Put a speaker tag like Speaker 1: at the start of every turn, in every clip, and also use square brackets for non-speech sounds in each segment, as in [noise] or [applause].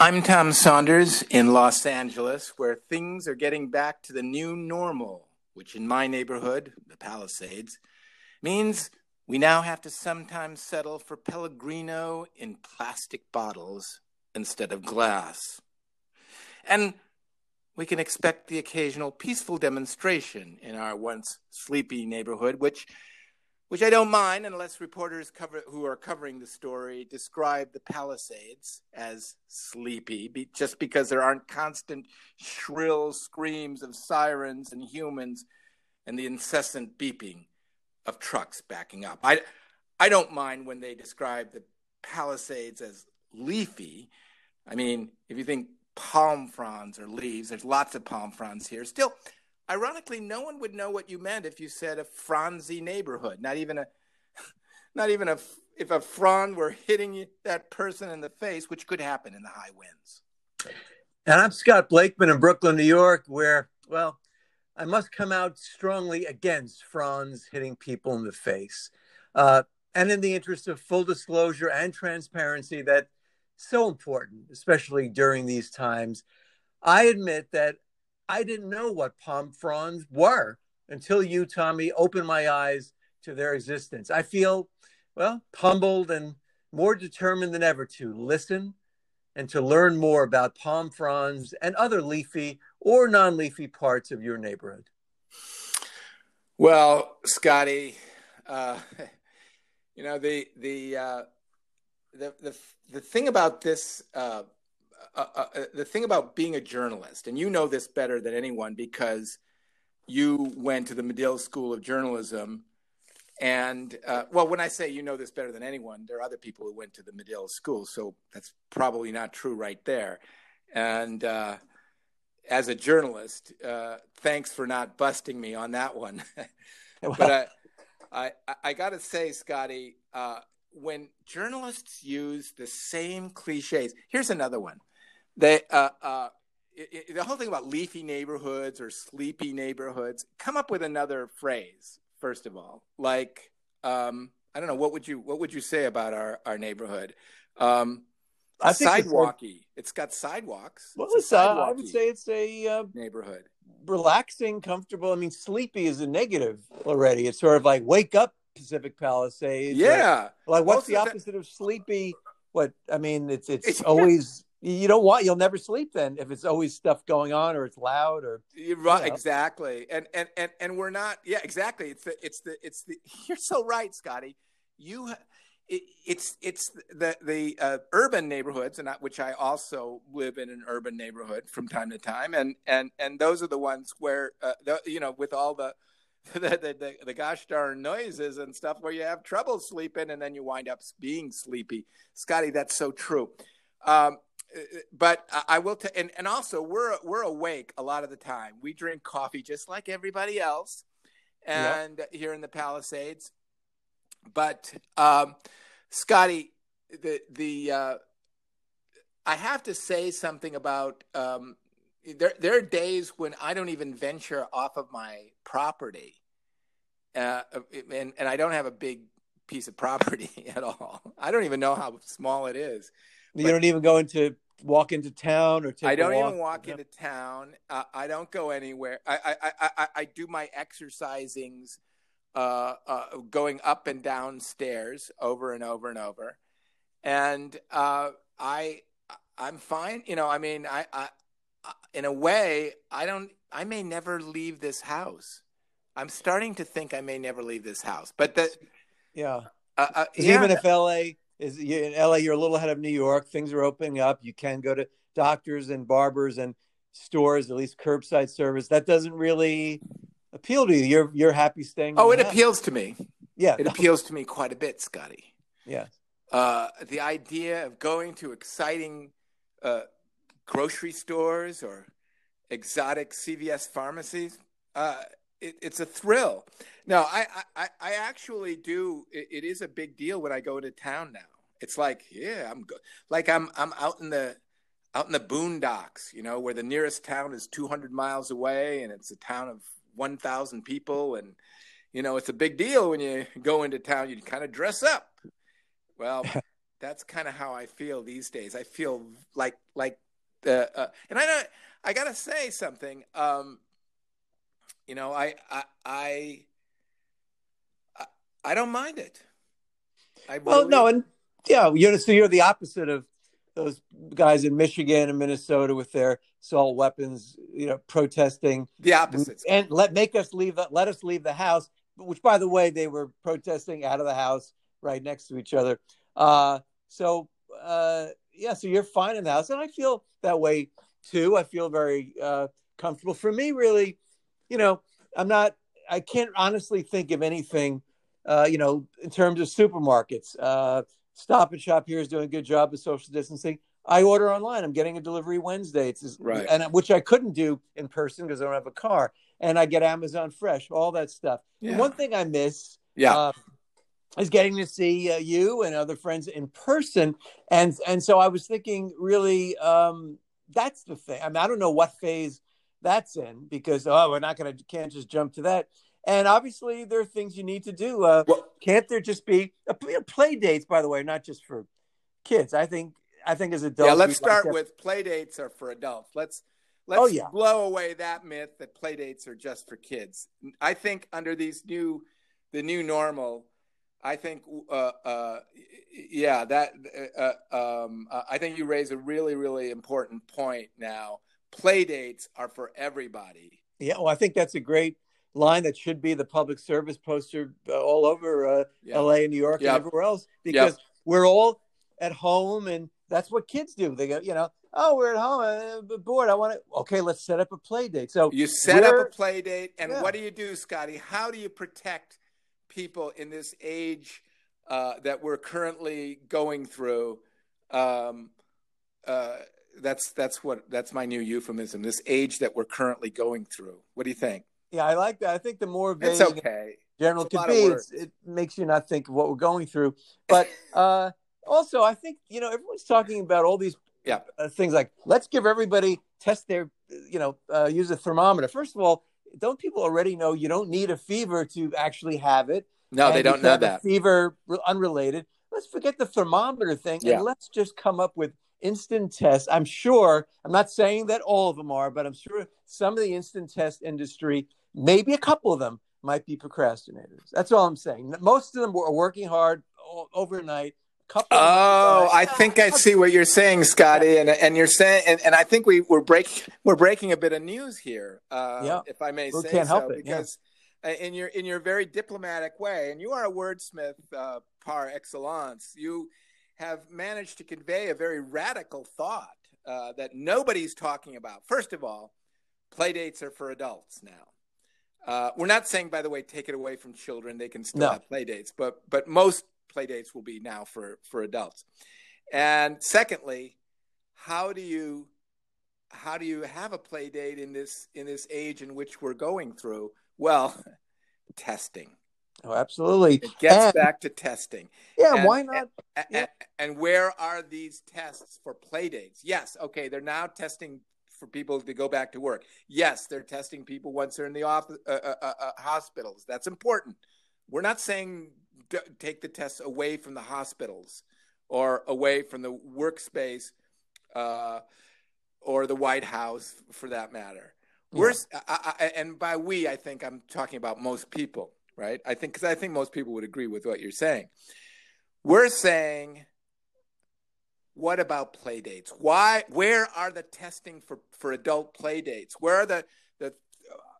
Speaker 1: I'm Tom Saunders in Los Angeles, where things are getting back to the new normal, which in my neighborhood, the Palisades, means we now have to sometimes settle for Pellegrino in plastic bottles instead of glass. And we can expect the occasional peaceful demonstration in our once sleepy neighborhood, which which I don't mind unless reporters cover, who are covering the story describe the Palisades as sleepy, be, just because there aren't constant shrill screams of sirens and humans and the incessant beeping of trucks backing up. I, I don't mind when they describe the Palisades as leafy. I mean, if you think palm fronds or leaves, there's lots of palm fronds here. Still, ironically, no one would know what you meant if you said a fronzy neighborhood. Not even a, [laughs] not even a, if a frond were hitting that person in the face, which could happen in the high winds.
Speaker 2: And I'm Scott Blakeman in Brooklyn, New York, where, well, I must come out strongly against fronds hitting people in the face. Uh, and in the interest of full disclosure and transparency, that so important, especially during these times. I admit that I didn't know what palm fronds were until you, Tommy, opened my eyes to their existence. I feel, well, humbled and more determined than ever to listen and to learn more about palm fronds and other leafy or non leafy parts of your neighborhood.
Speaker 1: Well, Scotty, uh, [laughs] you know, the, the, uh, the, the, the thing about this uh, uh, uh, uh, the thing about being a journalist, and you know this better than anyone because you went to the Medill School of Journalism. And uh, well, when I say you know this better than anyone, there are other people who went to the Medill School, so that's probably not true right there. And as a journalist, thanks for not busting me on that one. [laughs] but I, I got to say, Scotty, when journalists use the same cliches, here's another one they uh, uh, it, it, the whole thing about leafy neighborhoods or sleepy neighborhoods. Come up with another phrase first of all. Like um, I don't know what would you what would you say about our our neighborhood? Um, I think sidewalky. It's, it's got sidewalks.
Speaker 2: Well, it's, uh, I would say it's a uh,
Speaker 1: neighborhood.
Speaker 2: Relaxing, comfortable. I mean, sleepy is a negative already. It's sort of like wake up, Pacific Palisades.
Speaker 1: Yeah.
Speaker 2: Like, like what's the opposite of sleepy? What I mean, it's it's always you don't want you'll never sleep then if it's always stuff going on or it's loud or
Speaker 1: you're right you know. exactly and and and and we're not yeah exactly it's the it's the it's the [laughs] you're so right scotty you it, it's it's the the uh, urban neighborhoods and which I also live in an urban neighborhood from time to time and and and those are the ones where uh, the, you know with all the [laughs] the, the, the, the, gosh darn noises and stuff where you have trouble sleeping and then you wind up being sleepy. Scotty, that's so true. Um, but I will tell, and, and also we're we're awake a lot of the time. We drink coffee just like everybody else, and yep. here in the Palisades. But um, Scotty, the the uh, I have to say something about um, there. There are days when I don't even venture off of my property, uh, and and I don't have a big piece of property [laughs] at all. I don't even know how small it is.
Speaker 2: You but, don't even go into walk into town or take
Speaker 1: I don't
Speaker 2: walk?
Speaker 1: even walk into town. Uh, I don't go anywhere. I I, I, I, I do my exercisings uh, uh, going up and down stairs over and over and over. And uh, I I'm fine. You know, I mean, I, I in a way, I don't. I may never leave this house. I'm starting to think I may never leave this house. But the
Speaker 2: yeah, uh, uh, yeah. even if LA is in LA, you're a little ahead of New York. Things are opening up. You can go to doctors and barbers and stores, at least curbside service. That doesn't really appeal to you. You're you're happy staying.
Speaker 1: Oh, it house. appeals to me.
Speaker 2: Yeah,
Speaker 1: it appeals to me quite a bit, Scotty.
Speaker 2: Yeah.
Speaker 1: Uh, the idea of going to exciting uh, grocery stores or exotic CVS pharmacies, uh, it, it's a thrill. No, I, I, I actually do. It, it is a big deal when I go to town now. It's like, yeah, I'm go- like I'm I'm out in the out in the boondocks, you know, where the nearest town is 200 miles away, and it's a town of 1,000 people, and you know, it's a big deal when you [laughs] go into town. You kind of dress up. Well, [laughs] that's kind of how I feel these days. I feel like like uh, uh, and I don't, I gotta say something. Um, you know, I I I I don't mind it.
Speaker 2: I well, really... no, and yeah, you're so you're the opposite of those guys in Michigan and Minnesota with their assault weapons, you know, protesting
Speaker 1: the opposite
Speaker 2: and let make us leave. Let us leave the house. Which, by the way, they were protesting out of the house right next to each other. Uh, so uh, yeah, so you're fine in the house, and I feel that way too. I feel very uh, comfortable. For me, really, you know, I'm not. I can't honestly think of anything. Uh, you know, in terms of supermarkets, uh, Stop and Shop here is doing a good job of social distancing. I order online. I'm getting a delivery Wednesday. It's
Speaker 1: right,
Speaker 2: and which I couldn't do in person because I don't have a car. And I get Amazon Fresh, all that stuff. Yeah. One thing I miss,
Speaker 1: yeah, uh,
Speaker 2: is getting to see uh, you and other friends in person. And and so I was thinking, really, um, that's the thing. I mean, I don't know what phase that's in because oh, we're not going to can't just jump to that. And obviously, there are things you need to do. Uh, well, can't there just be a, you know, play dates? By the way, not just for kids. I think I think as adults.
Speaker 1: Yeah, let's start like with play dates are for adults. Let's let's oh, yeah. blow away that myth that play dates are just for kids. I think under these new the new normal, I think uh, uh, yeah that uh, uh um, I think you raise a really really important point. Now, play dates are for everybody.
Speaker 2: Yeah, well, I think that's a great line that should be the public service poster uh, all over uh, yeah. LA and New York yep. and everywhere else because yep. we're all at home and that's what kids do. They go, you know, oh, we're at home, uh, bored. I want to. Okay, let's set up a play date. So
Speaker 1: you set up a play date, and yeah. what do you do, Scotty? How do you protect people in this age uh, that we're currently going through? Um, uh, that's that's what that's my new euphemism. This age that we're currently going through. What do you think?
Speaker 2: Yeah, I like that. I think the more
Speaker 1: vague it's okay.
Speaker 2: general can be, it makes you not think of what we're going through. But [laughs] uh, also, I think you know everyone's talking about all these
Speaker 1: yeah.
Speaker 2: uh, things like let's give everybody test their you know uh, use a thermometer. First of all, don't people already know you don't need a fever to actually have it?
Speaker 1: No, and they don't know that
Speaker 2: fever unrelated. Let's forget the thermometer thing yeah. and let's just come up with instant tests. I'm sure. I'm not saying that all of them are, but I'm sure some of the instant test industry maybe a couple of them might be procrastinators. That's all I'm saying. Most of them are working hard overnight.
Speaker 1: Couple oh, I think I see what you're saying, Scotty, and and you're saying, and, and I think we we're breaking we're breaking a bit of news here, uh, yeah. if I may
Speaker 2: we
Speaker 1: say
Speaker 2: can't
Speaker 1: so,
Speaker 2: help it,
Speaker 1: because yeah. in your in your very diplomatic way, and you are a wordsmith uh, par excellence, you have managed to convey a very radical thought uh, that nobody's talking about. First of all, play dates are for adults now. Uh, we're not saying, by the way, take it away from children; they can still no. have play dates, but but most play dates will be now for for adults. And secondly, how do you how do you have a play date in this in this age in which we're going through? Well, [laughs] testing.
Speaker 2: Oh, absolutely.
Speaker 1: It gets and, back to testing.
Speaker 2: Yeah, and, why not?
Speaker 1: And, yeah. and, where are these tests for play dates? Yes, okay, they're now testing for people to go back to work. Yes, they're testing people once they're in the office, uh, uh, uh, uh, hospitals. That's important. We're not saying d- take the tests away from the hospitals or away from the workspace uh, or the White House, for that matter. Yeah. We're I, I, and by we, I think I'm talking about most people, right? I think because I think most people would agree with what you're saying. We're saying what about play dates? Why? Where are the testing for, for adult play dates? Where are the the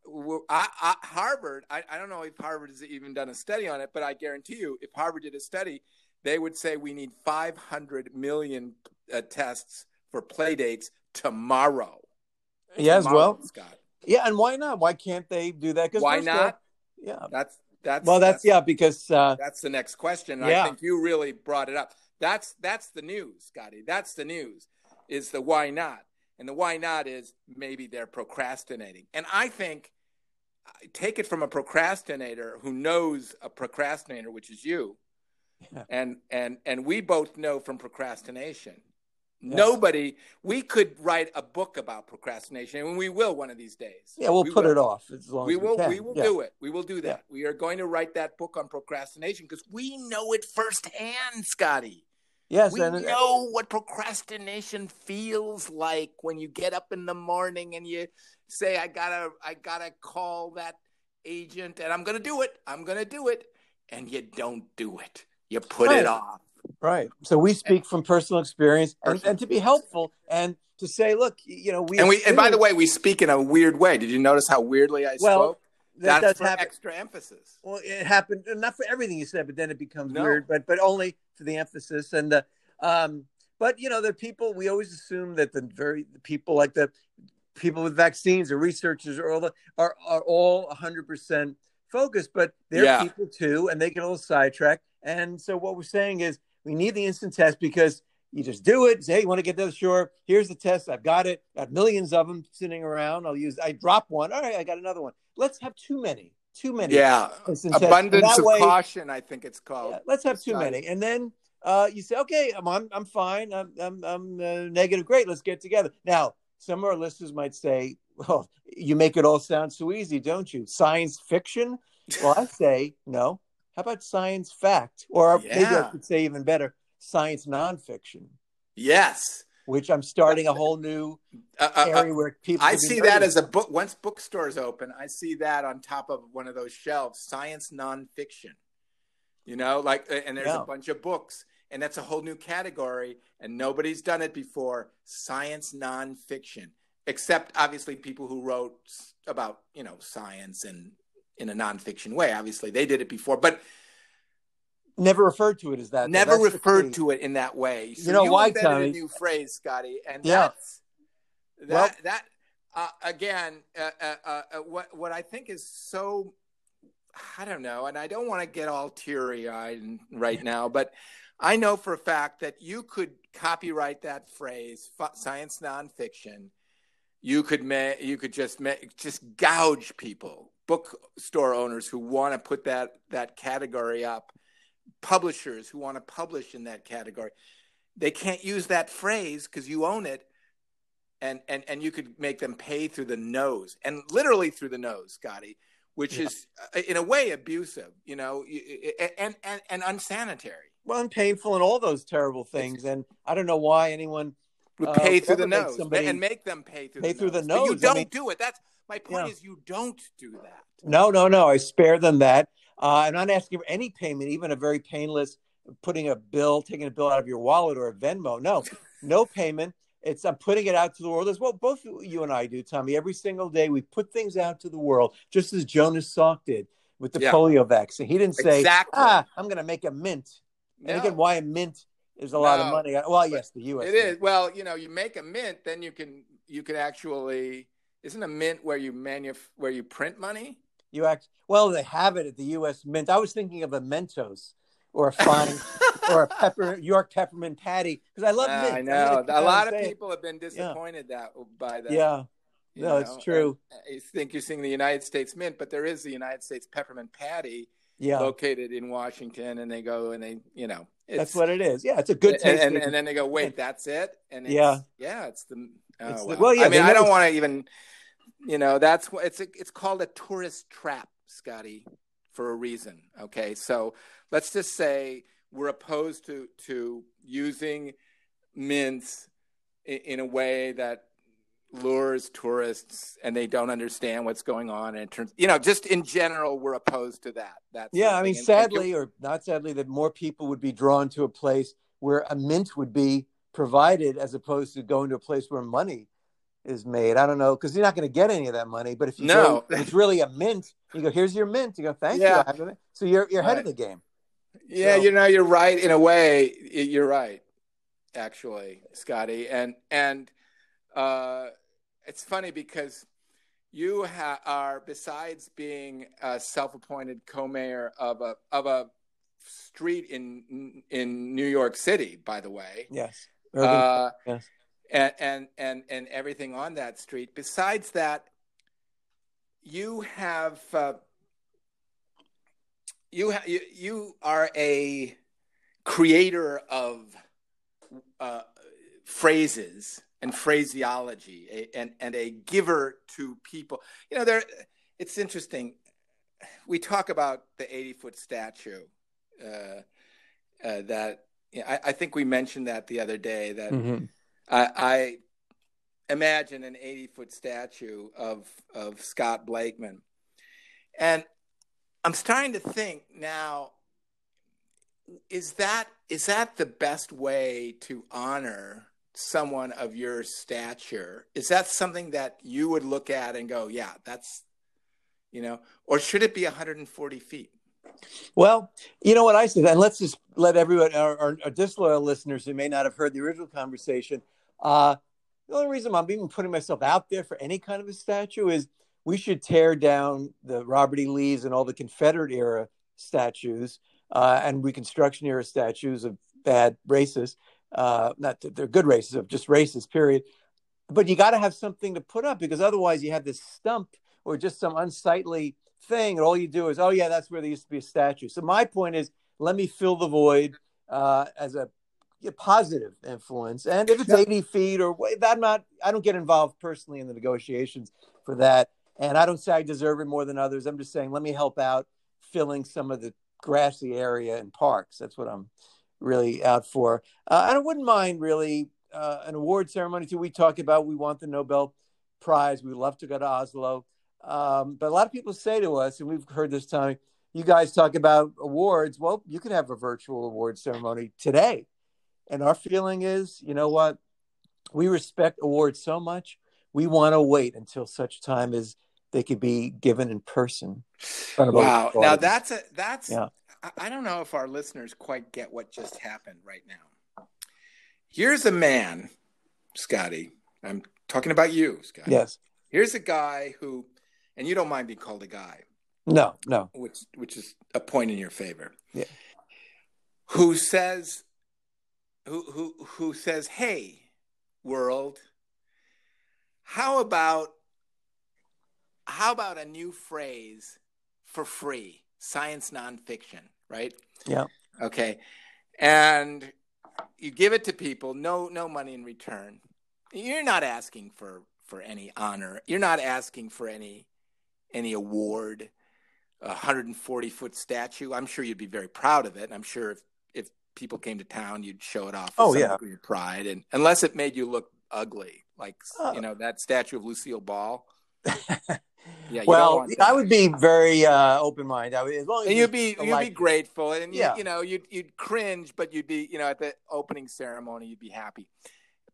Speaker 1: uh, I, I, Harvard? I, I don't know if Harvard has even done a study on it, but I guarantee you, if Harvard did a study, they would say we need 500 million uh, tests for play dates tomorrow.
Speaker 2: Yeah, as well,
Speaker 1: Scott.
Speaker 2: Yeah, and why not? Why can't they do that?
Speaker 1: Why not?
Speaker 2: yeah,
Speaker 1: that's that's
Speaker 2: well, that's, that's yeah, because uh,
Speaker 1: that's the next question. Yeah. I think you really brought it up. That's that's the news, Scotty. That's the news. Is the why not? And the why not is maybe they're procrastinating. And I think take it from a procrastinator who knows a procrastinator, which is you. Yeah. And and and we both know from procrastination. Yeah. Nobody, we could write a book about procrastination, and we will one of these days.
Speaker 2: Yeah, we'll
Speaker 1: we
Speaker 2: put
Speaker 1: will.
Speaker 2: it off as long
Speaker 1: we
Speaker 2: as
Speaker 1: will.
Speaker 2: We,
Speaker 1: we will do it. We will do that. We are going to write that book on procrastination because we know it firsthand, Scotty.
Speaker 2: Yes,
Speaker 1: we
Speaker 2: and
Speaker 1: know what procrastination feels like when you get up in the morning and you say, "I gotta, I gotta call that agent, and I'm gonna do it. I'm gonna do it," and you don't do it. You put
Speaker 2: Right.
Speaker 1: it off.
Speaker 2: right. So we speak from personal experience, and, and to be helpful, and to say, look, you know, we
Speaker 1: And we, and by the way, we speak in a weird way. Did you notice how weirdly I
Speaker 2: Well,
Speaker 1: spoke?
Speaker 2: That
Speaker 1: That's
Speaker 2: does
Speaker 1: for
Speaker 2: happen.
Speaker 1: extra emphasis.
Speaker 2: Well, it happened not for everything you said, but then it becomes
Speaker 1: No.
Speaker 2: weird. But but only for the emphasis and the um. But you know, the people we always assume that the very the people like the people with vaccines or researchers or all the are are all hundred percent focused, but they're
Speaker 1: Yeah.
Speaker 2: people too, and they get a little sidetracked. And so what we're saying is we need the instant test because you just do it. Say, hey, you want to get to the shore? Here's the test. I've got it. Got millions of them sitting around. I'll use. I drop one. All right, I got another one. Let's have too many. Too many.
Speaker 1: Yeah, abundance of
Speaker 2: way-
Speaker 1: caution. I think it's called.
Speaker 2: yeah, let's have too many, and then uh, you say, okay, I'm I'm, I'm fine. I'm I'm, I'm uh, negative. Great, let's get together. Now, some of our listeners might say, well, you make it all sound so easy, don't you? Science fiction. Well, I [laughs] say no. How about science fact, or maybe I could say even better, science nonfiction,
Speaker 1: Yes,
Speaker 2: which I'm starting a whole new
Speaker 1: Uh, uh, uh,
Speaker 2: area where people.
Speaker 1: I see that as a book. Once bookstores open, I see that on top of one of those shelves, science nonfiction. You know, like, and there's
Speaker 2: Yeah.
Speaker 1: a bunch of books, and that's a whole new category, and nobody's done it before. Science nonfiction, except obviously people who wrote about you know science and in a nonfiction way. Obviously, they did it before, but
Speaker 2: never referred to it as that.
Speaker 1: never referred to it in that way. So
Speaker 2: You know why,
Speaker 1: invented
Speaker 2: Tommy?
Speaker 1: A new phrase, Scotty, and
Speaker 2: Yeah.
Speaker 1: that's that.
Speaker 2: Well-
Speaker 1: that uh, again, uh, uh, uh, uh, what what I think is so, I don't know, and I don't want to get all teary eyed right now, but I know for a fact that you could copyright that phrase, f- science nonfiction. You could ma- you could just ma- just gouge people, bookstore owners who want to put that that category up publishers who want to publish in that category they can't use that phrase because you own it and, and and you could make them pay through the nose and literally through the nose scotty which
Speaker 2: Yeah.
Speaker 1: is uh, in a way abusive you know and and, and unsanitary
Speaker 2: well and painful and all those terrible things. And I don't know why anyone
Speaker 1: would
Speaker 2: Uh,
Speaker 1: pay through the nose and make them pay through
Speaker 2: pay
Speaker 1: the
Speaker 2: through
Speaker 1: nose.
Speaker 2: the
Speaker 1: But you.
Speaker 2: I
Speaker 1: don't
Speaker 2: mean-
Speaker 1: do it that's my point
Speaker 2: Yeah.
Speaker 1: is you don't do that
Speaker 2: No, no, no. I spare them that. Uh, I'm not asking for any payment, even a very painless putting a bill, taking a bill out of your wallet or a Venmo. No, [laughs] no payment. It's I'm putting it out to the world as well. Both you and I do, Tommy. Every single day we put things out to the world, just as Jonas Salk did with the
Speaker 1: Yeah.
Speaker 2: polio vaccine. He didn't say,
Speaker 1: Exactly.
Speaker 2: "Ah, I'm going to make a mint." And again, why a mint is a lot of money. Well, yes, the U.S.
Speaker 1: It is. Well, you know, you make a mint, then you can you can actually isn't a mint where you manuf where you print money?
Speaker 2: You act well. They have it at the U.S. Mint. I was thinking of a Mentos or a fine [laughs] or a pepper York peppermint patty because I love
Speaker 1: Ah,
Speaker 2: mint.
Speaker 1: I know.
Speaker 2: gonna
Speaker 1: A lot of people have been disappointed that by that.
Speaker 2: Yeah,
Speaker 1: you
Speaker 2: no, it's true.
Speaker 1: I think you're seeing the United States Mint, but there is the United States Peppermint Patty
Speaker 2: yeah.
Speaker 1: located in Washington, and they go and they, you know, it's,
Speaker 2: That's what it is. Yeah, it's a good
Speaker 1: and,
Speaker 2: taste.
Speaker 1: and, and then they go, wait, that's it, and it's,
Speaker 2: Yeah.
Speaker 1: yeah, it's the. Oh,
Speaker 2: It's the-
Speaker 1: well.
Speaker 2: well, yeah,
Speaker 1: I mean, I don't want to even, you know, that's what it's. A, it's called a tourist trap, Scotty, for a reason. Okay, so let's just say we're opposed to to using mints in, in a way that lures tourists and they don't understand what's going on in terms you know just in general we're opposed to that that's
Speaker 2: yeah, I mean, sadly or not sadly, that more people would be drawn to a place where a mint would be provided as opposed to going to a place where money is made. I don't know because you're not going to get any of that money. But if you
Speaker 1: No.
Speaker 2: go, it's really a mint. You go, here's your mint. You go, thank
Speaker 1: Yeah.
Speaker 2: you. I have a mint." So you're you're ahead of the game.
Speaker 1: Yeah,
Speaker 2: So-
Speaker 1: you know, you're right in a way. You're right, actually, Scotty. And and uh, it's funny because you ha- are, besides being a self-appointed co-mayor of a of a street in in New York City, by the way,
Speaker 2: Yes.
Speaker 1: Uh,
Speaker 2: yes.
Speaker 1: And, and and and everything on that street. Besides that, you have uh, you, ha- you you are a creator of uh, phrases and phraseology, a, and and a giver to people. You know, there. It's interesting. We talk about the eighty foot statue uh, uh, that I, I, think we mentioned that the other day that mm-hmm. I, I, imagine an 80 foot statue of of Scott Blakeman, and I'm starting to think now. Is that is that the best way to honor someone of your stature? Is that something that you would look at and go, "Yeah, that's," you know, or should it be 140 feet?
Speaker 2: Well, you know what I said, and let's just let everyone, our, our, our, disloyal listeners who may not have heard the original conversation, uh, the only reason I'm even putting myself out there for any kind of a statue is we should tear down the Robert E. Lee's and all the Confederate era statues uh, and Reconstruction era statues of bad races. Uh, not that they're good races, of just races, period. But you got to have something to put up because otherwise you have this stump or just some unsightly thing, and all you do is, oh yeah, that's where there used to be a statue. So my point is, let me fill the void uh, as a, positive influence. And if it's yeah. 80 feet or that, I'm not, I don't get involved personally in the negotiations for that. And I don't say I deserve it more than others. I'm just saying, let me help out filling some of the grassy area and parks. That's what I'm really out for. Uh, and I wouldn't mind really uh, an award ceremony too. We talk about we want the Nobel Prize. We love to go to Oslo. Um, but a lot of people say to us, and we've heard this time, you guys talk about awards. Well, you can have a virtual award ceremony today. And our feeling is, you know what? We respect awards so much. We want to wait until such time as they could be given in person.
Speaker 1: Wow. Now that's a that's yeah. I don't know if our listeners quite get what just happened right now. Here's a man, Scotty. I'm talking about you, Scotty.
Speaker 2: Yes.
Speaker 1: Here's a guy who and you don't mind being called a guy.
Speaker 2: No, no.
Speaker 1: Which which is a point in your favor.
Speaker 2: Yeah.
Speaker 1: Who says who who who says, "Hey, world, how about how about a new phrase for free? Science nonfiction, right?
Speaker 2: Yeah.
Speaker 1: Okay. And you give it to people, no no money in return. You're not asking for for any honor. You're not asking for any any award, a 140 foot statue. I'm sure you'd be very proud of it. I'm sure if, if people came to town, you'd show it off.
Speaker 2: Oh, yeah.
Speaker 1: Your pride. And unless it made you look ugly, like, oh. you know, that statue of Lucille Ball. [laughs]
Speaker 2: Yeah, well, I would be very uh, open minded. As long as
Speaker 1: and you'd be you'd be grateful, and yeah. you, you know you'd you'd cringe, but you'd be you know at the opening ceremony you'd be happy.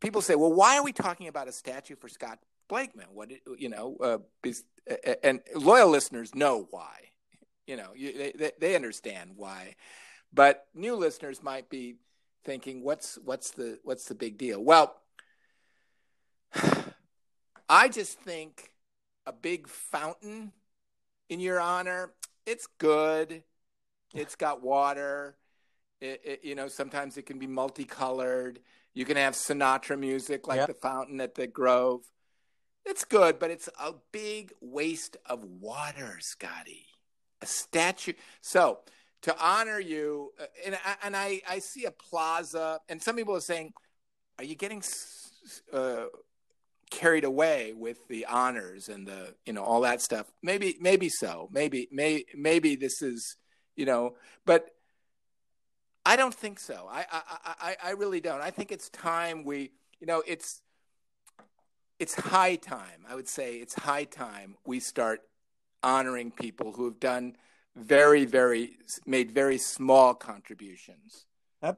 Speaker 1: People say, well, why are we talking about a statue for Scott Blakeman. What you know, uh, and loyal listeners know why. You know, you, they they understand why, but new listeners might be thinking, "What's what's the what's the big deal?" Well, [sighs] I just think a big fountain in your honor. It's good. It's got water. It, it, you know, sometimes it can be multicolored. You can have Sinatra music like yep. the fountain at the Grove. It's good, but it's a big waste of water, Scotty. A statue. So to honor you, uh, and I, and I, I see a plaza, and some people are saying, "Are you getting uh, carried away with the honors and the you know all that stuff?" Maybe, maybe so. Maybe, may, maybe this is you know, but I don't think so. I, I, I, I really don't. I think it's time we, you know, it's it's high time. I would say it's high time we start honoring people who have done very, very made very small contributions.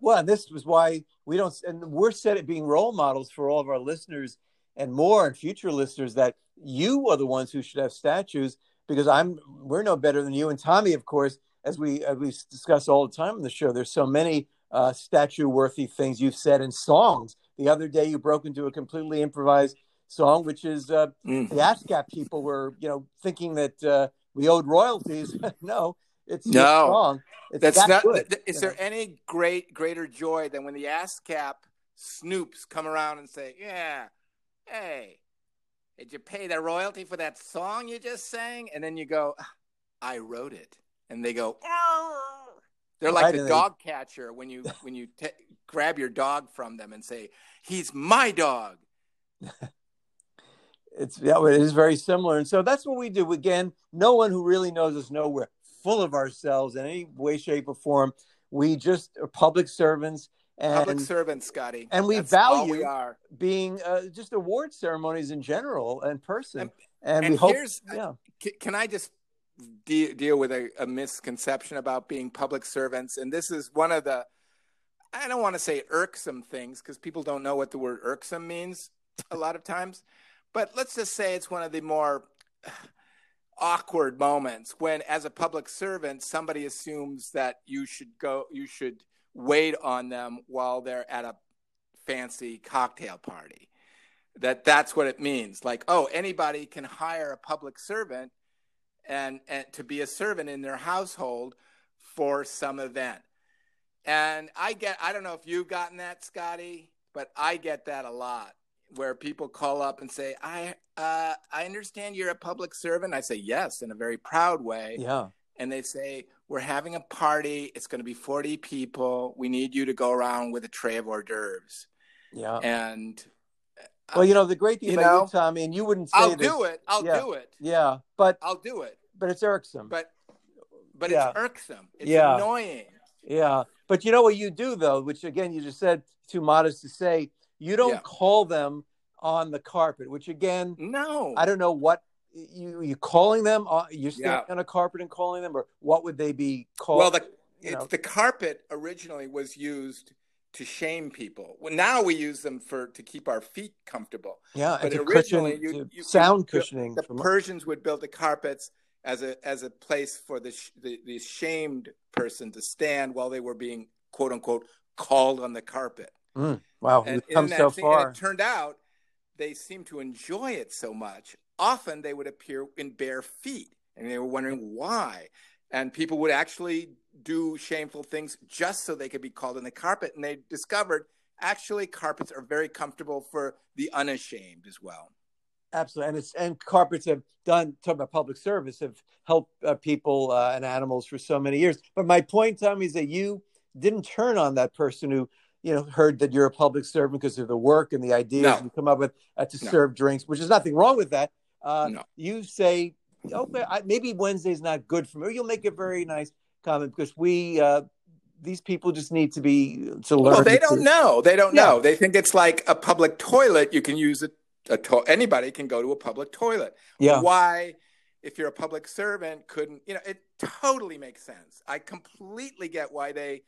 Speaker 2: Well, and this was why we don't, and we're set at being role models for all of our listeners and more and future listeners that you are the ones who should have statues because I'm we're no better than you and Tommy, of course, as we as we discuss all the time on the show. There's so many uh, statue worthy things you've said in songs. The other day, you broke into a completely improvised song, which is uh, mm. the ASCAP people were, you know, thinking that uh, we owed royalties. [laughs] no, it's no song. It's
Speaker 1: That's that not. Good, th- is there know? any great greater joy than when the ASCAP snoops come around and say, "Yeah, hey, did you pay the royalty for that song you just sang?" And then you go, "I wrote it," and they go, "Oh." [laughs] They're like the dog catcher when you when you t- grab your dog from them and say, "He's my dog." [laughs]
Speaker 2: it's yeah, it is very similar, and so that's what we do. Again, no one who really knows us know we're full of ourselves in any way, shape, or form. We just are public servants, And,
Speaker 1: Public servants, Scotty.
Speaker 2: and we
Speaker 1: That's
Speaker 2: value
Speaker 1: we are.
Speaker 2: being uh, just award ceremonies in general in person.
Speaker 1: And-
Speaker 2: And,
Speaker 1: and
Speaker 2: we hope,
Speaker 1: here's-
Speaker 2: yeah,
Speaker 1: Can I just de- deal with a, a misconception about being public servants? And this is one of the, I don't want to say irksome things because people don't know what the word irksome means a lot of times. But let's just say it's one of the more [sighs] awkward moments when, as a public servant, somebody assumes that you should go, you should wait on them while they're at a fancy cocktail party. That that's what it means. Like, oh, anybody can hire a public servant and, and to be a servant in their household for some event. And I get, I don't know if you've gotten that, Scotty, but I get that a lot where people call up and say, I, uh, I understand you're a public servant. I say, yes, in a very proud way.
Speaker 2: yeah,
Speaker 1: And they say, we're having a party. It's going to be 40 people. We need you to go around with a tray of hors d'oeuvres.
Speaker 2: yeah.
Speaker 1: And
Speaker 2: well, you know, the great thing
Speaker 1: you
Speaker 2: about
Speaker 1: know,
Speaker 2: you, Tommy, and you wouldn't say
Speaker 1: I'll
Speaker 2: this.
Speaker 1: do it. I'll
Speaker 2: yeah.
Speaker 1: do it.
Speaker 2: Yeah, but
Speaker 1: I'll do it.
Speaker 2: but it's irksome.
Speaker 1: But but
Speaker 2: Yeah.
Speaker 1: it's irksome. It's
Speaker 2: Yeah.
Speaker 1: annoying.
Speaker 2: Yeah, but you know what you do though, which again you just said too modest to say. You don't
Speaker 1: Yeah.
Speaker 2: call them on the carpet, which again
Speaker 1: No.
Speaker 2: I don't know what you you calling them. On, you're standing
Speaker 1: Yeah.
Speaker 2: on a carpet and calling them, or what would they be called?
Speaker 1: well, the
Speaker 2: you
Speaker 1: it's,
Speaker 2: know.
Speaker 1: the carpet originally was used to shame people. Well, now we use them for to keep our feet comfortable.
Speaker 2: yeah,
Speaker 1: but originally
Speaker 2: cushion,
Speaker 1: you- you-
Speaker 2: sound
Speaker 1: you-
Speaker 2: cushioning.
Speaker 1: The Persians would build the carpets as a as a place for the sh- the, the shamed person to stand while they were being quote unquote called on the carpet.
Speaker 2: Mm, wow,
Speaker 1: and
Speaker 2: we've come so
Speaker 1: scene-
Speaker 2: far.
Speaker 1: it turned out they seemed to enjoy it so much. Often they would appear in bare feet, and they were wondering why. And people would actually do shameful things just so they could be called on the carpet. And they discovered actually carpets are very comfortable for the unashamed as well.
Speaker 2: Absolutely, and it's and carpets have done talk about public service have helped uh, people uh, and animals for so many years. But my point, Tommy, is that you didn't turn on that person who you know heard that you're a public servant because of the work and the ideas
Speaker 1: No.
Speaker 2: you come up with uh, to
Speaker 1: No.
Speaker 2: serve drinks, which is nothing wrong with that. Uh,
Speaker 1: No.
Speaker 2: You say, okay, I, maybe Wednesday's not good for me. Or you'll make a very nice comment because we. Uh, these people just need to be to learn.
Speaker 1: Well, they
Speaker 2: to-
Speaker 1: don't know. They don't
Speaker 2: Yeah.
Speaker 1: know. They think it's like a public toilet. You can use it. A to- anybody can go to a public toilet.
Speaker 2: Yeah,
Speaker 1: why if you're a public servant couldn't you know it totally makes sense i completely get why they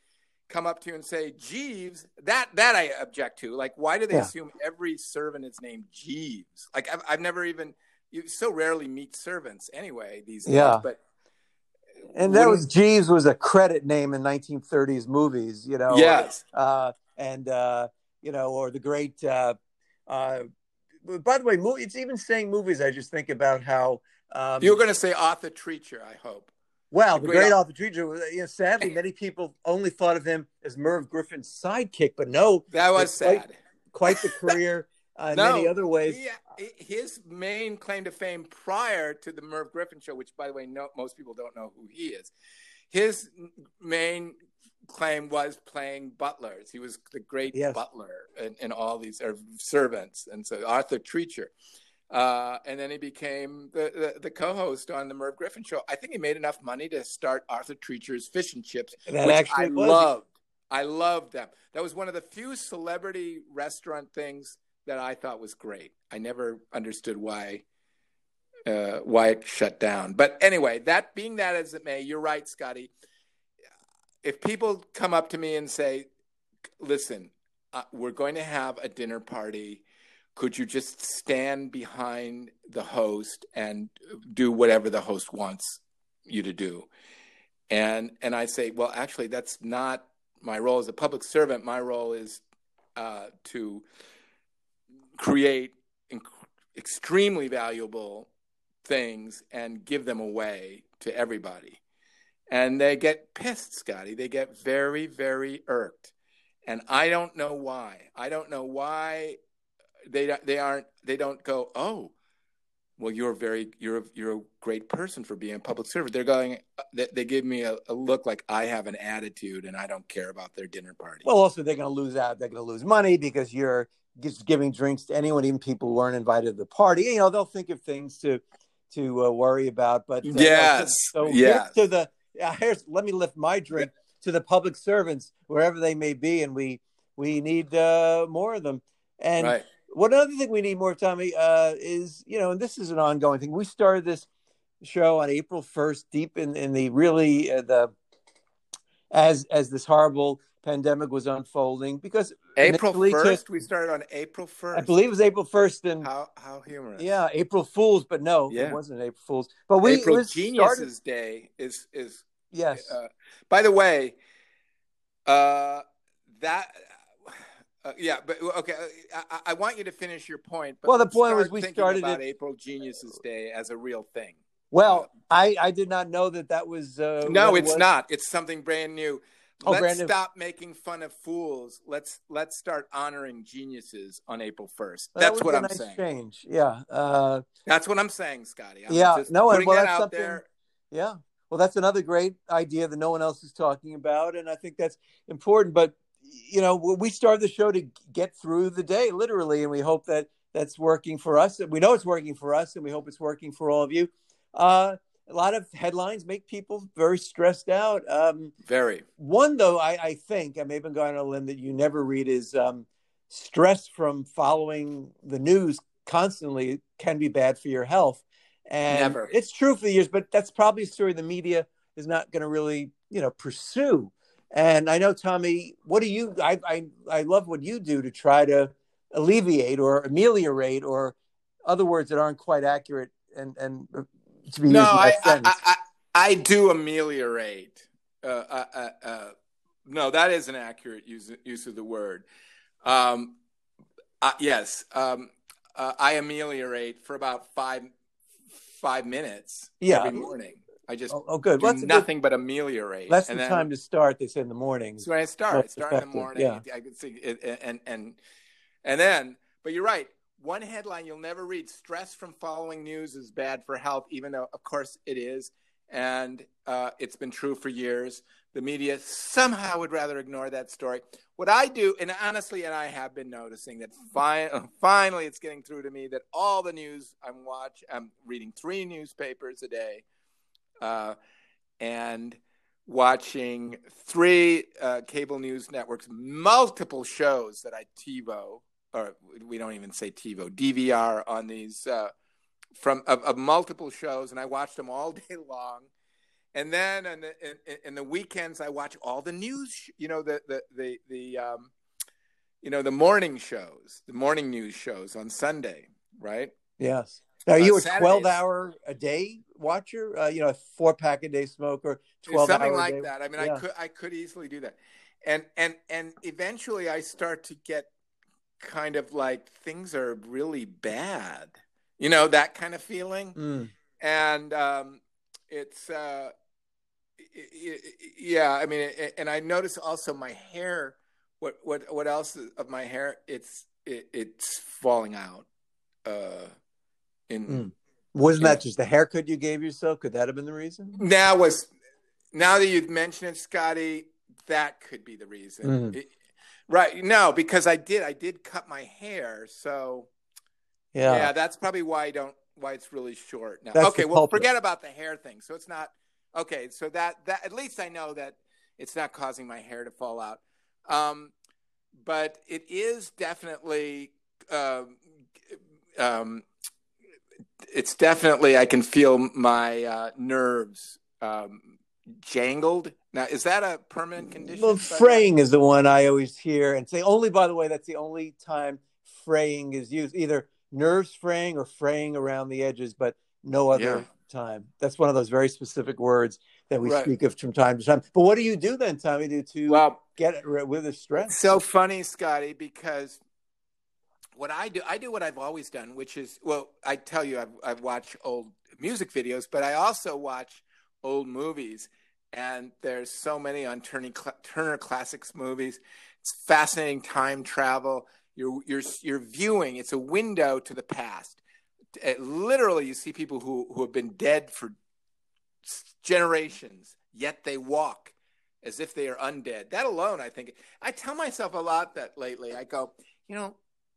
Speaker 1: come up to you and say jeeves that that i object to like why do they
Speaker 2: Yeah.
Speaker 1: assume every servant is named jeeves like i've, I've never even you so rarely meet servants anyway these days
Speaker 2: Yeah.
Speaker 1: but
Speaker 2: and that was Jeeves was a credit name in 1930s movies. You know.
Speaker 1: yes
Speaker 2: uh, and uh, you know, or the great. Uh, uh, by the way, it's even saying movies. I just think about how. Um,
Speaker 1: you're going to say arthur treacher i hope
Speaker 2: well,
Speaker 1: the
Speaker 2: the
Speaker 1: great
Speaker 2: great
Speaker 1: Ar-
Speaker 2: Arthur Treacher. You know, sadly, many people only thought of him as Merv Griffin's sidekick, but no,
Speaker 1: that was
Speaker 2: quite-
Speaker 1: sad
Speaker 2: quite the career [laughs] uh, in
Speaker 1: No,
Speaker 2: many other ways.
Speaker 1: He, his main claim to fame prior to the Merv Griffin show, which by the way, no, most people don't know who he is. His main claim was playing butlers. He was the great
Speaker 2: Yes.
Speaker 1: butler in, in all these or servants, and so Arthur Treacher. Uh, and then he became the, the, the co-host on the Merv Griffin show. I think he made enough money to start Arthur Treacher's Fish and Chips,
Speaker 2: That
Speaker 1: which
Speaker 2: actually
Speaker 1: I
Speaker 2: was-
Speaker 1: loved. I loved them. That was one of the few celebrity restaurant things that I thought was great. I never understood why uh, why it shut down. But anyway, that being that as it may, you're right, Scotty. If people come up to me and say, "Listen, uh, we're going to have a dinner party. Could you just stand behind the host and do whatever the host wants you to do?" And and I say, "Well, actually, that's not my role as a public servant. My role is uh, to create inc- extremely valuable things and give them away to everybody. And they get pissed, Scotty. They get very, very irked. And I don't know why. I don't know why they they aren't they don't go, "Oh, well you're very you're a, you're a great person for being a public servant." They're going they, they give me a, a look like I have an attitude and I don't care about their dinner party.
Speaker 2: Well, also they're going to lose out. They're going to lose money because you're just giving drinks to anyone, even people who weren't invited to the party. You know, they'll think of things to to uh, worry about. But uh,
Speaker 1: Yes,
Speaker 2: so
Speaker 1: yes.
Speaker 2: to the uh, here's let me lift my drink to the public servants wherever they may be, and we we need uh, more of them. And
Speaker 1: Right.
Speaker 2: One other thing we need more, Tommy, uh, is you know, and this is an ongoing thing. We started this show on April first, deep in in the really uh, the as as this horrible pandemic was unfolding because
Speaker 1: April first. We started on April first.
Speaker 2: I believe it was April first, and
Speaker 1: How how humorous.
Speaker 2: yeah, April Fools, but no,
Speaker 1: Yeah.
Speaker 2: it wasn't April Fools. But we
Speaker 1: April
Speaker 2: was
Speaker 1: Geniuses
Speaker 2: started-
Speaker 1: Day is is.
Speaker 2: yes,
Speaker 1: Uh, by the way, uh, that. Uh, yeah, but okay. uh, I, I want you to finish your point. But
Speaker 2: Well, the point was we started
Speaker 1: about
Speaker 2: it-
Speaker 1: April Geniuses Day as a real thing.
Speaker 2: Well, I I did not know that that was. Uh,
Speaker 1: No,
Speaker 2: what it
Speaker 1: it's
Speaker 2: was.
Speaker 1: not. It's something brand new.
Speaker 2: Oh,
Speaker 1: Let's
Speaker 2: brand new.
Speaker 1: stop making fun of fools. Let's let's start honoring geniuses on April first.
Speaker 2: Well,
Speaker 1: That's what I'm
Speaker 2: nice
Speaker 1: saying.
Speaker 2: Change, yeah, uh,
Speaker 1: That's what I'm saying, Scotty. I'm
Speaker 2: Yeah, no, and well, that's something-
Speaker 1: there.
Speaker 2: yeah. Well, that's another great idea that no one else is talking about, and I think that's important. But you know, we start the show to get through the day, literally, and we hope that that's working for us. We know it's working for us, and we hope it's working for all of you. Uh, a lot of headlines make people very stressed out. Um,
Speaker 1: Very.
Speaker 2: one though I, I think i may have been going on a limb that you never read is um, stress from following the news constantly can be bad for your health and
Speaker 1: Never.
Speaker 2: it's true for the years but that's probably a story the media is not going to really you know pursue and i know tommy what do you I, I i love what you do to try to alleviate or ameliorate or other words that aren't quite accurate and and to be
Speaker 1: No,
Speaker 2: used in
Speaker 1: I, I. I, I, I do ameliorate. Uh, uh, uh, uh, no, that is an accurate use, use of the word. Um, uh, yes, um, uh, I ameliorate for about five five minutes
Speaker 2: Yeah.
Speaker 1: every morning. I just
Speaker 2: oh, oh, good
Speaker 1: do
Speaker 2: well, a good-
Speaker 1: nothing but ameliorate.
Speaker 2: That's
Speaker 1: And
Speaker 2: the
Speaker 1: then-
Speaker 2: time to start. They say in the mornings.
Speaker 1: So when I start, I start in the morning.
Speaker 2: yeah.
Speaker 1: I can see it, and and and then. But you're right. One headline you'll never read: "Stress from following news is bad for health," even though, of course, it is, and uh, it's been true for years. The media somehow would rather ignore that story. What I do, and honestly, and I have been noticing that fi- finally it's getting through to me that all the news I'm watch, I'm reading three newspapers a day, uh, and watching three uh, cable news networks, multiple shows that I TiVo, or we don't even say TiVo, DVR on these uh, from of, of multiple shows, and I watched them all [laughs] day long. And then in the, in, in the weekends, I watch all the news, you know, the the the the um, you know the morning shows, the morning news shows on Sunday, right?
Speaker 2: Yes. Now, are you
Speaker 1: Uh,
Speaker 2: a
Speaker 1: Saturdays.
Speaker 2: twelve-hour a day watcher? Uh, you know, a four-pack a day smoker, twelve
Speaker 1: something
Speaker 2: hour a
Speaker 1: like
Speaker 2: day-
Speaker 1: that. I mean,
Speaker 2: Yeah.
Speaker 1: I could I could easily do that, and and and eventually I start to get kind of like things are really bad, you know, that kind of feeling,
Speaker 2: Mm.
Speaker 1: and um, it's uh, i- i- i- yeah. I mean, a- and I notice also my hair. What what what else of my hair? It's it, it's falling out. Uh,
Speaker 2: Mm. Wasn't
Speaker 1: Yeah.
Speaker 2: that just the haircut you gave yourself? Could that have been the reason?
Speaker 1: now was now that you've mentioned it, Scotty, that could be the reason.
Speaker 2: Mhm.
Speaker 1: It- right? No, because I did. I did cut my hair, so
Speaker 2: Yeah.
Speaker 1: yeah, that's probably why I don't. Why it's really short now.
Speaker 2: That's
Speaker 1: okay, well,
Speaker 2: culprit.
Speaker 1: forget about the hair thing. So it's not okay. So that that at least I know that it's not causing my hair to fall out. Um, but it is definitely. Um, um, it's definitely I can feel my uh, nerves um, jangled. Now, is that a permanent condition?
Speaker 2: Well, fraying is the one I always hear and say. Only, by the way, that's the only time fraying is used. Either nerves fraying or fraying around the edges, but no other
Speaker 1: Yeah.
Speaker 2: time. That's one of those very specific words that we
Speaker 1: Right.
Speaker 2: speak of from time to time. But what do you do then, Tommy, to, to
Speaker 1: Well,
Speaker 2: get it with the stress?
Speaker 1: So funny, Scotty, because what I do, I do what I've always done, which is, well, I tell you, I've, I've watched old music videos, but I also watch old movies. And there's so many on Turner, Turner Classics movies. It's fascinating time travel. You're, you're, you're viewing, it's a window to the past. Uh, literally, you see people who, who have been dead for generations, yet they walk as if they are undead. That alone, I think, I tell myself a lot that lately. I go, you know,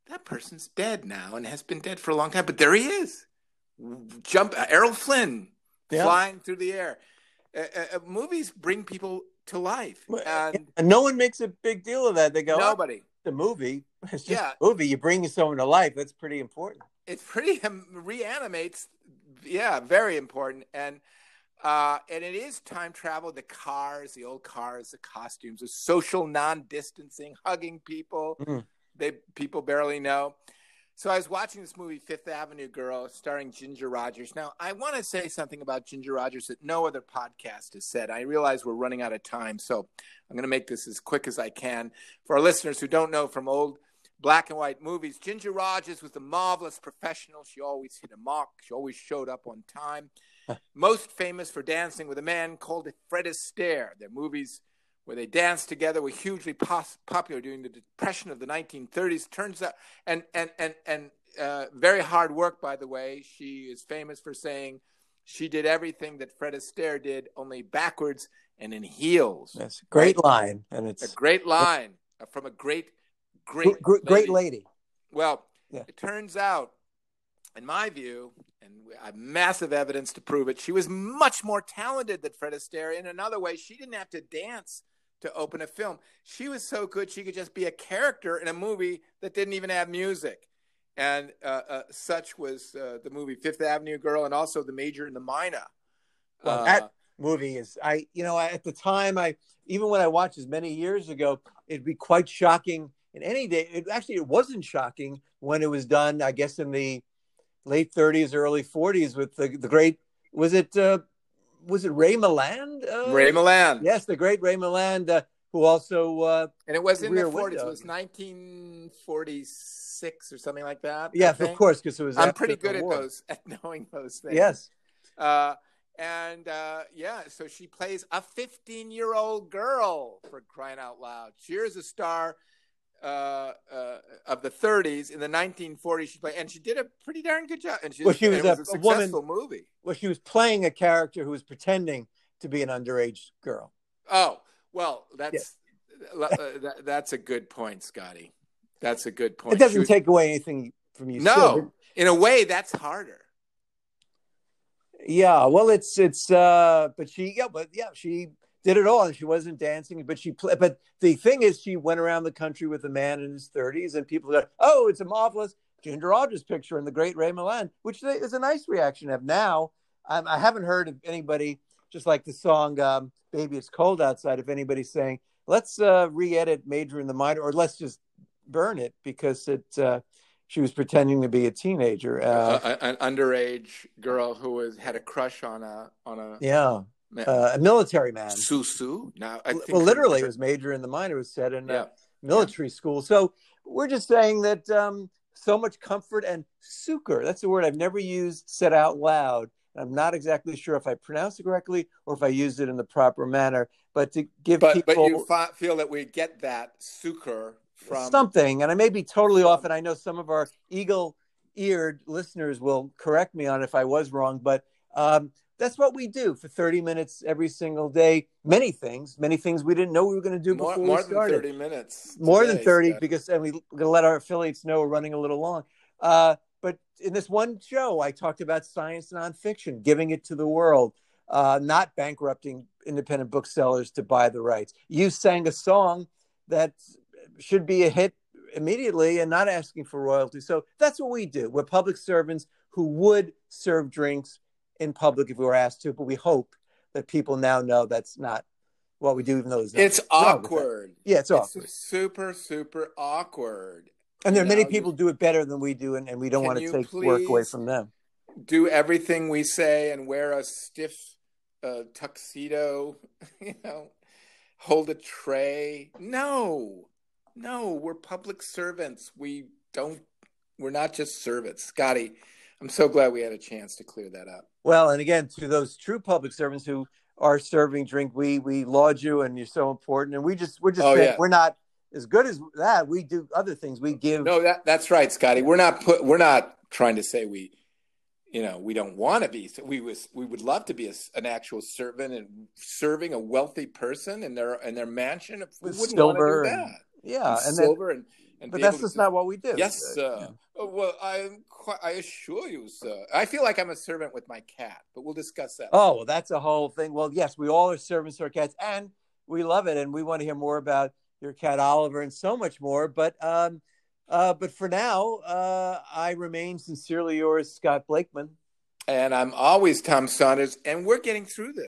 Speaker 1: that person's dead now and has been dead for a long time, but there he is. Jump, uh, Errol Flynn
Speaker 2: Yeah.
Speaker 1: flying through the air. Uh, uh, uh, movies bring people to life.
Speaker 2: And, and no one makes a big deal of that. They go,
Speaker 1: nobody.
Speaker 2: Oh, the movie. [laughs] It's just
Speaker 1: Yeah.
Speaker 2: a movie. You bring someone to life. That's pretty important.
Speaker 1: It's pretty [laughs] um, reanimates. Yeah, very important. And uh, and it is time travel. The cars, the old cars, the costumes, the social non-distancing, hugging people.
Speaker 2: Mhm.
Speaker 1: They people barely know. So I was watching this movie, Fifth Avenue Girl, starring Ginger Rogers. Now I want to say something about Ginger Rogers that no other podcast has said. I realize we're running out of time, so I'm going to make this as quick as I can for our listeners who don't know from old black and white movies. Ginger Rogers was a marvelous professional. She always hit a mark. She always showed up on time. Most famous for dancing with a man called Fred Astaire. Their movies where they danced together were hugely pos- popular during the depression of the 1930s. Turns out, and and and and uh, very hard work, by the way. She is famous for saying she did everything that Fred Astaire did, only backwards and in heels.
Speaker 2: That's a great line, and it's A
Speaker 1: great line from a great,
Speaker 2: gr-
Speaker 1: great,
Speaker 2: gr- great lady.
Speaker 1: Well,
Speaker 2: Yeah.
Speaker 1: it turns out, in my view, and I have massive evidence to prove it, she was much more talented than Fred Astaire. In another way, she didn't have to dance to open a film. She was so good she could just be a character in a movie that didn't even have music. And uh, uh, such was uh, the movie Fifth Avenue Girl, and also The Major and the Minor.
Speaker 2: Well,
Speaker 1: Uh,
Speaker 2: that movie is I you know at the time I even when I watched this many years ago it'd be quite shocking in any day it actually it wasn't shocking when it was done I guess in the late 30s early 40s with the the great was it uh was it Ray Milland uh,
Speaker 1: Ray Milland.
Speaker 2: yes the great Ray Milland uh, who also uh
Speaker 1: And it was in the 40s.
Speaker 2: Window.
Speaker 1: It was 1946 or something like that.
Speaker 2: Yeah of course because it was
Speaker 1: I'm pretty good at those, [laughs] at knowing those things.
Speaker 2: yes
Speaker 1: Uh, and uh, yeah, so she plays a 15 year old girl for crying out loud. She's a star uh, uh, of the 30s. In the 1940s, she played, and she did a pretty darn good job. And she,
Speaker 2: Well, she was a-
Speaker 1: was a
Speaker 2: a woman-
Speaker 1: successful movie.
Speaker 2: well she was playing a character who was pretending to be an underage girl
Speaker 1: Oh, well, that's uh, that, that's a good point, Scotty. That's a good point.
Speaker 2: it doesn't
Speaker 1: was-
Speaker 2: take away anything from you
Speaker 1: no,
Speaker 2: said.
Speaker 1: in a way, that's harder.
Speaker 2: Yeah, well, it's it's uh, but she yeah, but yeah, she did it all, and she wasn't dancing, but she played. But the thing is, she went around the country with a man in his thirties, and people go, "Oh, it's a marvelous Ginger Rogers picture and the great Ray Milland," which is a nice reaction to have. Now, um, I haven't heard of anybody just like the song um, "Baby It's Cold Outside." If anybody's saying, "Let's uh, re-edit Major in the Minor," or let's just burn it because it uh, she was pretending to be a teenager. Uh,
Speaker 1: an underage girl who was had a crush on a on a
Speaker 2: yeah. Uh, a military man.
Speaker 1: Susu. Now, I think
Speaker 2: well, literally, it was major in the minor was set in
Speaker 1: yeah.
Speaker 2: a military school. So we're just saying that um, so much comfort and sucre. That's a word I've never used said out loud. I'm not exactly sure if I pronounced it correctly or if I used it in the proper manner. But to give
Speaker 1: But
Speaker 2: people
Speaker 1: but you fi- feel that we get that sucre from
Speaker 2: something, and I may be totally off, and I know some of our eagle-eared listeners will correct me on if I was wrong, but um, that's what we do for 30 minutes every single day. Many things, many things we didn't know we were going to do
Speaker 1: more,
Speaker 2: before
Speaker 1: more
Speaker 2: we
Speaker 1: than thirty minutes.
Speaker 2: more than 30
Speaker 1: Scott.
Speaker 2: because and we're going to let our affiliates know we're running a little long uh, but in this one show i talked about science nonfiction giving it to the world uh, not bankrupting independent booksellers to buy the rights you sang a song that should be a hit immediately and not asking for royalty so that's what we do we're public servants who would serve drinks in public if we were asked to but we hope that people now know that's not what we do even though it's,
Speaker 1: It's
Speaker 2: wrong with that.
Speaker 1: awkward.
Speaker 2: yeah it's awkward
Speaker 1: It's super super awkward.
Speaker 2: And there are many people do it better than we do, and, and we don't want to
Speaker 1: you
Speaker 2: take work away from them.
Speaker 1: Do everything we say and wear a stiff uh, tuxedo. [laughs] You know, hold a tray. No, no, we're public servants. We don't. We're not just servants, Scotty. I'm so glad we had a chance to clear that up.
Speaker 2: Well, and again, to those true public servants who are serving drink, we we laud you, and you're so important. And we just we're just
Speaker 1: Oh,
Speaker 2: saying
Speaker 1: yeah.
Speaker 2: we're not as good as that. We do other things. We give.
Speaker 1: No, that that's right, Scotty. We're not put. We're not trying to say we, you know, we don't want to be. We was we would love to be a, an actual servant and serving a wealthy person in their in their mansion. We
Speaker 2: With
Speaker 1: wouldn't want to
Speaker 2: silver
Speaker 1: do
Speaker 2: and- yeah,
Speaker 1: And
Speaker 2: and
Speaker 1: silver and, and
Speaker 2: but that's just not what we do.
Speaker 1: Yes,
Speaker 2: uh,
Speaker 1: sir.
Speaker 2: Yeah.
Speaker 1: Oh, well, I'm quite, I assure you, sir. I feel like I'm a servant with my cat, but we'll discuss that.
Speaker 2: Oh, well, that's a whole thing. Well, yes, we all are servants to our cats, and we love it, and we want to hear more about your cat Oliver and so much more. But um, uh, but for now, uh, I remain sincerely yours, Scott Blakeman,
Speaker 1: and I'm always Tom Saunders, and we're getting through this.